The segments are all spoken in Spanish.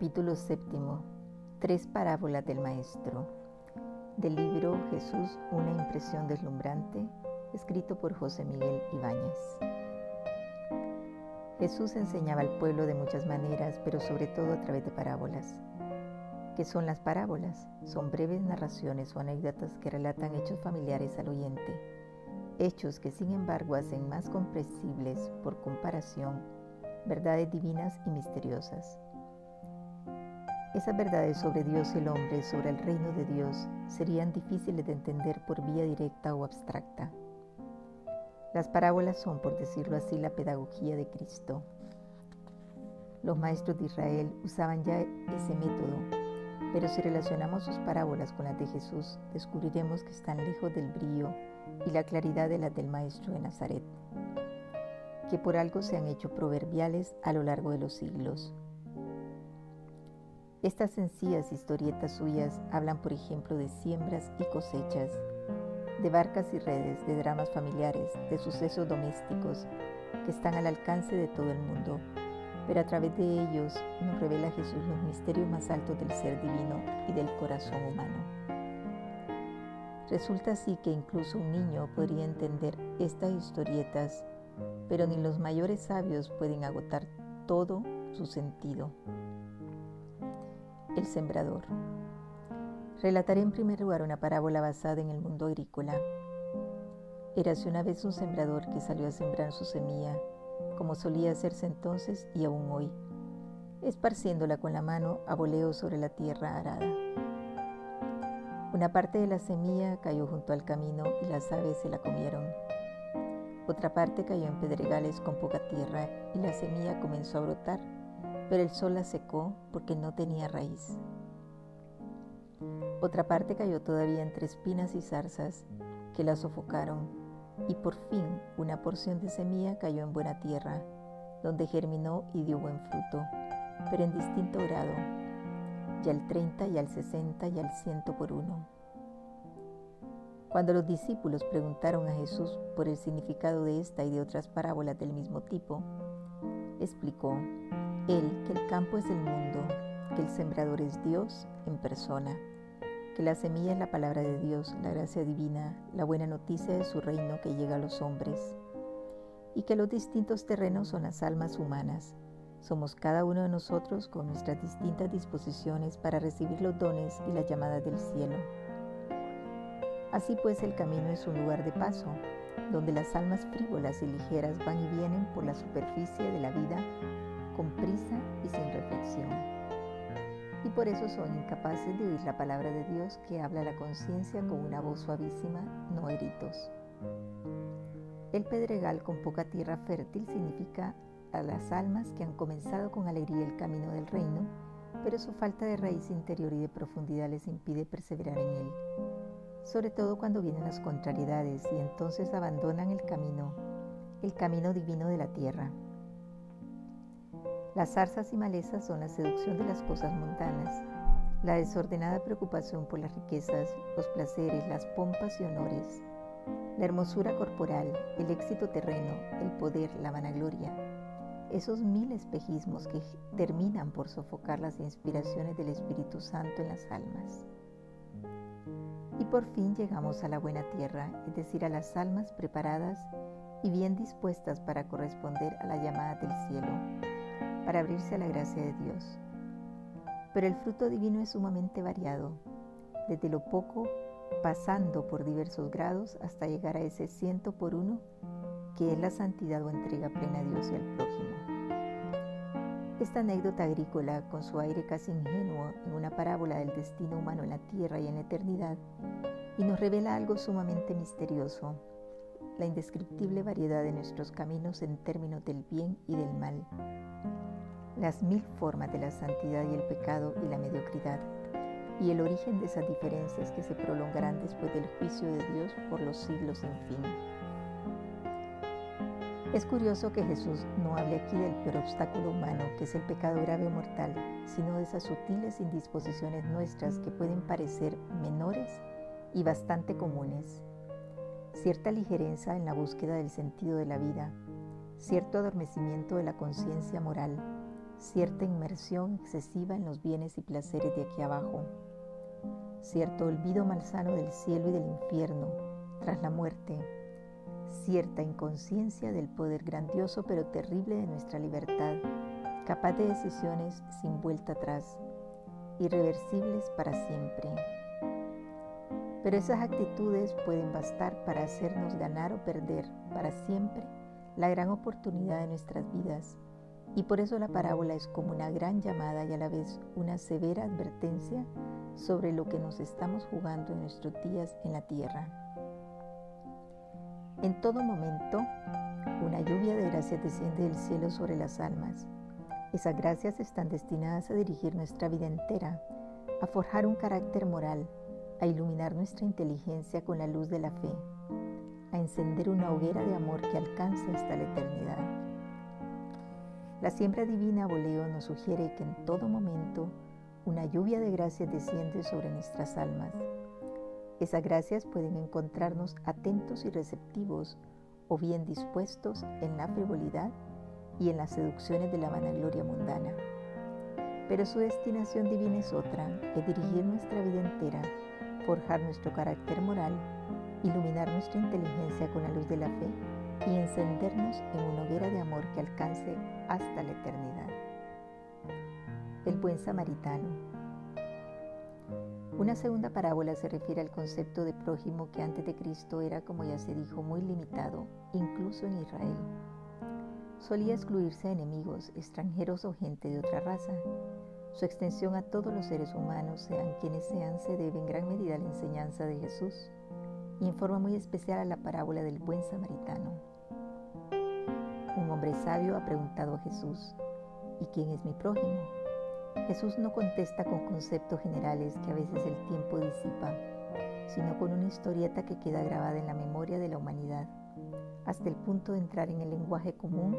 Capítulo séptimo. Tres parábolas del Maestro. Del libro Jesús, una impresión deslumbrante, escrito por José Miguel Ibáñez. Jesús enseñaba al pueblo de muchas maneras, pero sobre todo a través de parábolas. ¿Qué son las parábolas? Son breves narraciones o anécdotas que relatan hechos familiares al oyente, hechos que sin embargo hacen más comprensibles por comparación verdades divinas y misteriosas. Esas verdades sobre Dios y el hombre, sobre el reino de Dios, serían difíciles de entender por vía directa o abstracta. Las parábolas son, por decirlo así, la pedagogía de Cristo. Los maestros de Israel usaban ya ese método, pero si relacionamos sus parábolas con las de Jesús, descubriremos que están lejos del brillo y la claridad de las del Maestro de Nazaret, que por algo se han hecho proverbiales a lo largo de los siglos. Estas sencillas historietas suyas hablan, por ejemplo, de siembras y cosechas, de barcas y redes, de dramas familiares, de sucesos domésticos que están al alcance de todo el mundo, pero a través de ellos nos revela Jesús los misterios más altos del ser divino y del corazón humano. Resulta así que incluso un niño podría entender estas historietas, pero ni los mayores sabios pueden agotar todo su sentido. El sembrador. Relataré en primer lugar una parábola basada en el mundo agrícola. Érase una vez un sembrador que salió a sembrar su semilla, como solía hacerse entonces y aún hoy, esparciéndola con la mano a voleo sobre la tierra arada. Una parte de la semilla cayó junto al camino y las aves se la comieron. Otra parte cayó en pedregales con poca tierra y la semilla comenzó a brotar pero el sol la secó porque no tenía raíz. Otra parte cayó todavía entre espinas y zarzas que la sofocaron y por fin una porción de semilla cayó en buena tierra, donde germinó y dio buen fruto, pero en distinto grado, ya al 30 y al 60 y al ciento por uno. Cuando los discípulos preguntaron a Jesús por el significado de esta y de otras parábolas del mismo tipo, explicó, él, que el campo es el mundo, que el sembrador es Dios en persona, que la semilla es la palabra de Dios, la gracia divina, la buena noticia de su reino que llega a los hombres, y que los distintos terrenos son las almas humanas. Somos cada uno de nosotros con nuestras distintas disposiciones para recibir los dones y las llamadas del cielo. Así pues el camino es un lugar de paso, donde las almas frívolas y ligeras van y vienen por la superficie de la vida con prisa y sin reflexión. Y por eso son incapaces de oír la palabra de Dios que habla a la conciencia con una voz suavísima, no a gritos. El pedregal con poca tierra fértil significa a las almas que han comenzado con alegría el camino del reino, pero su falta de raíz interior y de profundidad les impide perseverar en él, sobre todo cuando vienen las contrariedades y entonces abandonan el camino, el camino divino de la tierra. Las zarzas y malezas son la seducción de las cosas mundanas, la desordenada preocupación por las riquezas, los placeres, las pompas y honores, la hermosura corporal, el éxito terreno, el poder, la vanagloria, esos mil espejismos que terminan por sofocar las inspiraciones del Espíritu Santo en las almas. Y por fin llegamos a la buena tierra, es decir, a las almas preparadas y bien dispuestas para corresponder a la llamada del cielo para abrirse a la gracia de Dios. Pero el fruto divino es sumamente variado, desde lo poco pasando por diversos grados hasta llegar a ese ciento por uno que es la santidad o entrega plena a Dios y al prójimo. Esta anécdota agrícola, con su aire casi ingenuo en una parábola del destino humano en la tierra y en la eternidad, y nos revela algo sumamente misterioso, la indescriptible variedad de nuestros caminos en términos del bien y del mal, las mil formas de la santidad y el pecado y la mediocridad, y el origen de esas diferencias que se prolongarán después del juicio de Dios por los siglos sin fin. Es curioso que Jesús no hable aquí del peor obstáculo humano, que es el pecado grave o mortal, sino de esas sutiles indisposiciones nuestras que pueden parecer menores y bastante comunes. Cierta ligereza en la búsqueda del sentido de la vida, cierto adormecimiento de la conciencia moral, cierta inmersión excesiva en los bienes y placeres de aquí abajo, cierto olvido malsano del cielo y del infierno tras la muerte, cierta inconsciencia del poder grandioso pero terrible de nuestra libertad, capaz de decisiones sin vuelta atrás, irreversibles para siempre. Pero esas actitudes pueden bastar para hacernos ganar o perder para siempre la gran oportunidad de nuestras vidas. Y por eso la parábola es como una gran llamada y a la vez una severa advertencia sobre lo que nos estamos jugando en nuestros días en la tierra. En todo momento, una lluvia de gracias desciende del cielo sobre las almas. Esas gracias están destinadas a dirigir nuestra vida entera, a forjar un carácter moral, a iluminar nuestra inteligencia con la luz de la fe, a encender una hoguera de amor que alcance hasta la eternidad. La siembra divina Boleo nos sugiere que en todo momento una lluvia de gracias desciende sobre nuestras almas. Esas gracias pueden encontrarnos atentos y receptivos o bien dispuestos en la frivolidad y en las seducciones de la vanagloria mundana. Pero su destinación divina es otra, es dirigir nuestra vida entera forjar nuestro carácter moral, iluminar nuestra inteligencia con la luz de la fe y encendernos en una hoguera de amor que alcance hasta la eternidad. El buen samaritano. Una segunda parábola se refiere al concepto de prójimo que antes de Cristo era, como ya se dijo, muy limitado, incluso en Israel. Solía excluirse a enemigos, extranjeros o gente de otra raza, su extensión a todos los seres humanos, sean quienes sean, se debe en gran medida a la enseñanza de Jesús y en forma muy especial a la parábola del buen samaritano. Hombre sabio ha preguntado a Jesús, ¿y quién es mi prójimo? Jesús no contesta con conceptos generales que a veces el tiempo disipa, sino con una historieta que queda grabada en la memoria de la humanidad, hasta el punto de entrar en el lenguaje común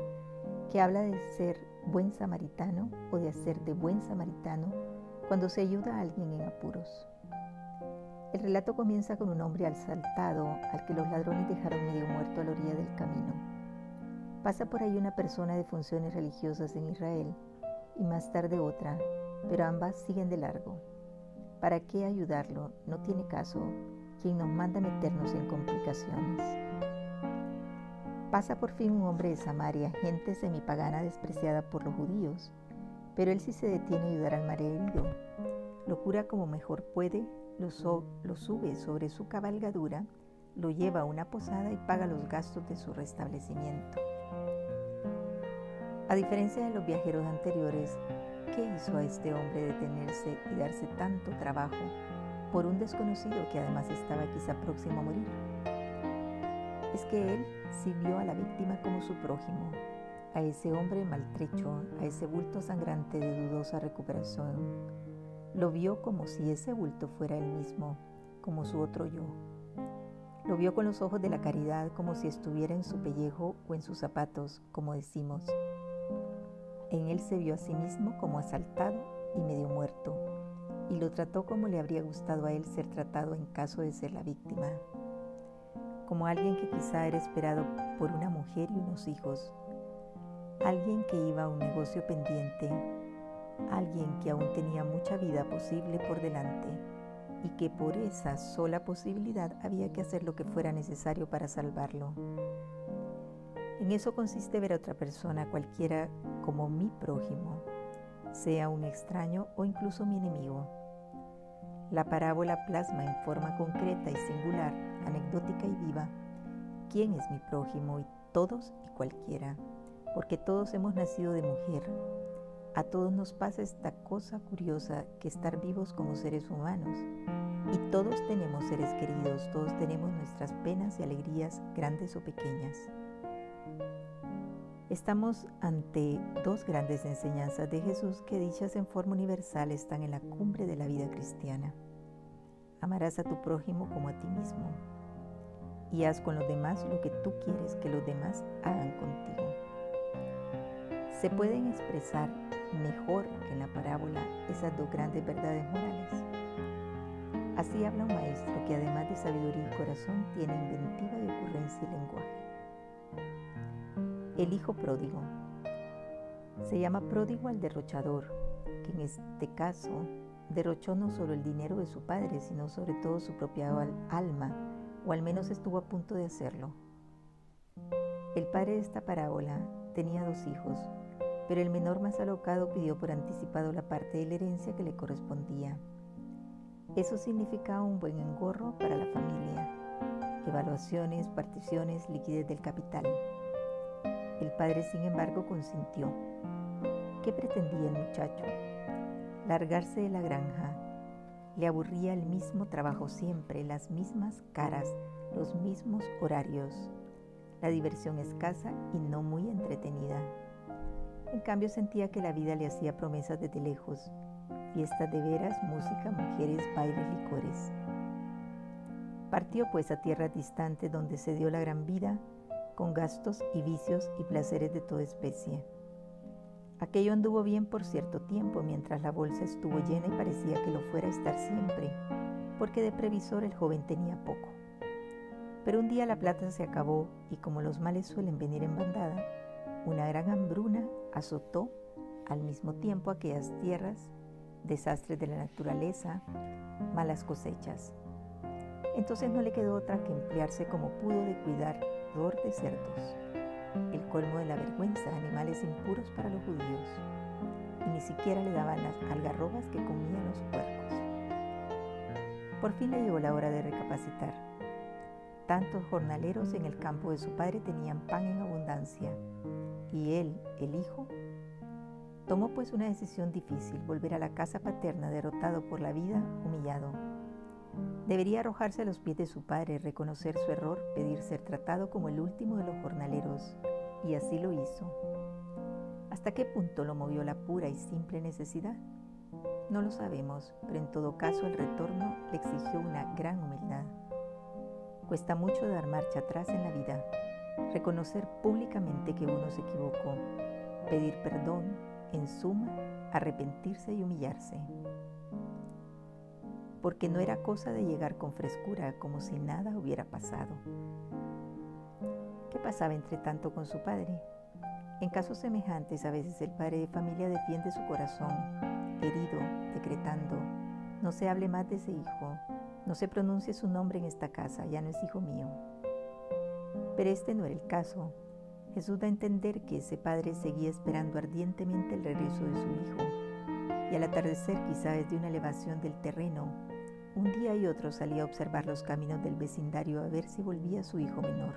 que habla de ser buen samaritano o de hacer de buen samaritano cuando se ayuda a alguien en apuros. El relato comienza con un hombre asaltado al que los ladrones dejaron medio muerto a la orilla del camino. Pasa por ahí una persona de funciones religiosas en Israel y más tarde otra, pero ambas siguen de largo. ¿Para qué ayudarlo? No tiene caso. Quien nos manda meternos en complicaciones. Pasa por fin un hombre de Samaria, gente semipagana despreciada por los judíos, pero él sí se detiene a ayudar al mar herido. Lo cura como mejor puede, lo sube sobre su cabalgadura, lo lleva a una posada y paga los gastos de su restablecimiento. A diferencia de los viajeros anteriores, ¿qué hizo a este hombre detenerse y darse tanto trabajo por un desconocido que además estaba quizá próximo a morir? es que él sí vio a la víctima como su prójimo, a ese hombre maltrecho, a ese bulto sangrante de dudosa recuperación. Lo vio como si ese bulto fuera él mismo, como su otro yo. Lo vio con los ojos de la caridad como si estuviera en su pellejo o en sus zapatos, como decimos. En él se vio a sí mismo como asaltado y medio muerto, y lo trató como le habría gustado a él ser tratado en caso de ser la víctima como alguien que quizá era esperado por una mujer y unos hijos, alguien que iba a un negocio pendiente, alguien que aún tenía mucha vida posible por delante y que por esa sola posibilidad había que hacer lo que fuera necesario para salvarlo. En eso consiste ver a otra persona cualquiera como mi prójimo, sea un extraño o incluso mi enemigo. La parábola plasma en forma concreta y singular, anecdótica y viva, quién es mi prójimo y todos y cualquiera, porque todos hemos nacido de mujer. A todos nos pasa esta cosa curiosa que estar vivos como seres humanos. Y todos tenemos seres queridos, todos tenemos nuestras penas y alegrías, grandes o pequeñas. Estamos ante dos grandes enseñanzas de Jesús que dichas en forma universal están en la cumbre de la vida cristiana. Amarás a tu prójimo como a ti mismo y haz con los demás lo que tú quieres que los demás hagan contigo. Se pueden expresar mejor que en la parábola esas dos grandes verdades morales. Así habla un maestro que además de sabiduría y corazón tiene inventiva de ocurrencia y lenguaje. El Hijo Pródigo. Se llama pródigo al derrochador, que en este caso derrochó no solo el dinero de su padre, sino sobre todo su propia alma, o al menos estuvo a punto de hacerlo. El padre de esta parábola tenía dos hijos, pero el menor más alocado pidió por anticipado la parte de la herencia que le correspondía. Eso significaba un buen engorro para la familia, evaluaciones, particiones, liquidez del capital. El padre, sin embargo, consintió. ¿Qué pretendía el muchacho? Largarse de la granja. Le aburría el mismo trabajo siempre, las mismas caras, los mismos horarios. La diversión escasa y no muy entretenida. En cambio sentía que la vida le hacía promesas desde lejos fiestas de veras, música, mujeres, bailes, licores. Partió pues a tierras distantes donde se dio la gran vida, con gastos y vicios y placeres de toda especie. Aquello anduvo bien por cierto tiempo mientras la bolsa estuvo llena y parecía que lo fuera a estar siempre, porque de previsor el joven tenía poco. Pero un día la plata se acabó y como los males suelen venir en bandada, una gran hambruna azotó al mismo tiempo aquellas tierras desastres de la naturaleza, malas cosechas. Entonces no le quedó otra que emplearse como pudo de de cerdos, el colmo de la vergüenza, animales impuros para los judíos, y ni siquiera le daban las algarrobas que comían los puercos. Por fin le llegó la hora de recapacitar. Tantos jornaleros en el campo de su padre tenían pan en abundancia, y él, el hijo, Tomó pues una decisión difícil, volver a la casa paterna derrotado por la vida, humillado. Debería arrojarse a los pies de su padre, reconocer su error, pedir ser tratado como el último de los jornaleros, y así lo hizo. ¿Hasta qué punto lo movió la pura y simple necesidad? No lo sabemos, pero en todo caso el retorno le exigió una gran humildad. Cuesta mucho dar marcha atrás en la vida, reconocer públicamente que uno se equivocó, pedir perdón, en suma, arrepentirse y humillarse. Porque no era cosa de llegar con frescura como si nada hubiera pasado. ¿Qué pasaba entre tanto con su padre? En casos semejantes, a veces el padre de familia defiende su corazón, herido, decretando, no se hable más de ese hijo, no se pronuncie su nombre en esta casa, ya no es hijo mío. Pero este no era el caso. Jesús da a entender que ese padre seguía esperando ardientemente el regreso de su hijo, y al atardecer, quizá desde una elevación del terreno, un día y otro salía a observar los caminos del vecindario a ver si volvía su hijo menor.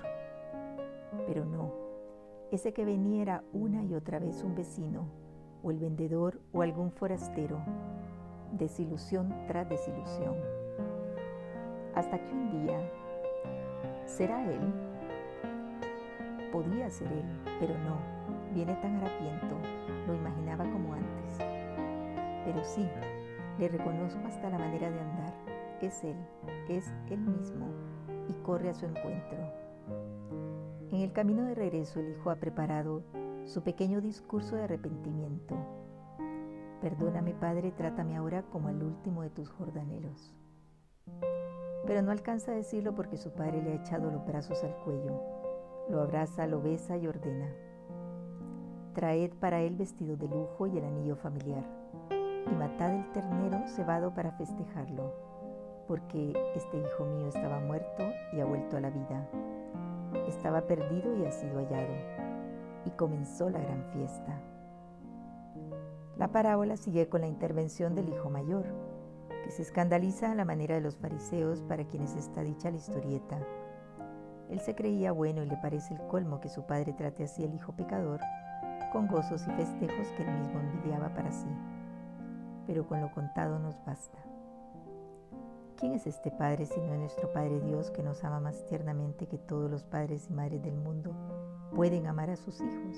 Pero no, ese que venía era una y otra vez un vecino, o el vendedor o algún forastero, desilusión tras desilusión. Hasta que un día, ¿será él? Podía ser él, pero no, viene tan harapiento, lo imaginaba como antes. Pero sí, le reconozco hasta la manera de andar. Es él, es él mismo, y corre a su encuentro. En el camino de regreso el hijo ha preparado su pequeño discurso de arrepentimiento. Perdóname, Padre, trátame ahora como el último de tus jordanelos. Pero no alcanza a decirlo porque su padre le ha echado los brazos al cuello lo abraza, lo besa y ordena. Traed para él vestido de lujo y el anillo familiar, y matad el ternero cebado para festejarlo, porque este hijo mío estaba muerto y ha vuelto a la vida. Estaba perdido y ha sido hallado. Y comenzó la gran fiesta. La parábola sigue con la intervención del hijo mayor, que se escandaliza a la manera de los fariseos para quienes está dicha la historieta él se creía bueno y le parece el colmo que su padre trate así al hijo pecador, con gozos y festejos que él mismo envidiaba para sí. Pero con lo contado nos basta. ¿Quién es este Padre sino nuestro Padre Dios que nos ama más tiernamente que todos los padres y madres del mundo pueden amar a sus hijos?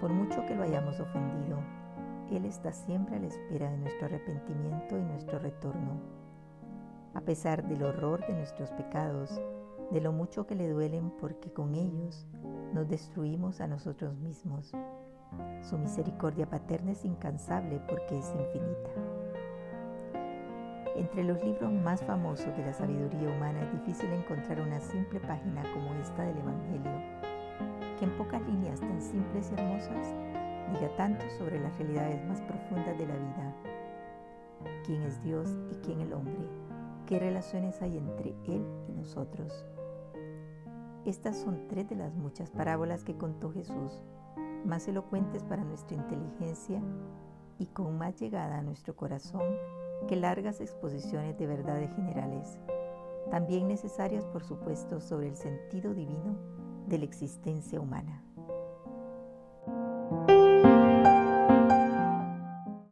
Por mucho que lo hayamos ofendido, Él está siempre a la espera de nuestro arrepentimiento y nuestro retorno. A pesar del horror de nuestros pecados, de lo mucho que le duelen porque con ellos nos destruimos a nosotros mismos. Su misericordia paterna es incansable porque es infinita. Entre los libros más famosos de la sabiduría humana es difícil encontrar una simple página como esta del Evangelio, que en pocas líneas tan simples y hermosas diga tanto sobre las realidades más profundas de la vida. ¿Quién es Dios y quién el hombre? ¿Qué relaciones hay entre Él y nosotros? Estas son tres de las muchas parábolas que contó Jesús, más elocuentes para nuestra inteligencia y con más llegada a nuestro corazón que largas exposiciones de verdades generales, también necesarias por supuesto sobre el sentido divino de la existencia humana.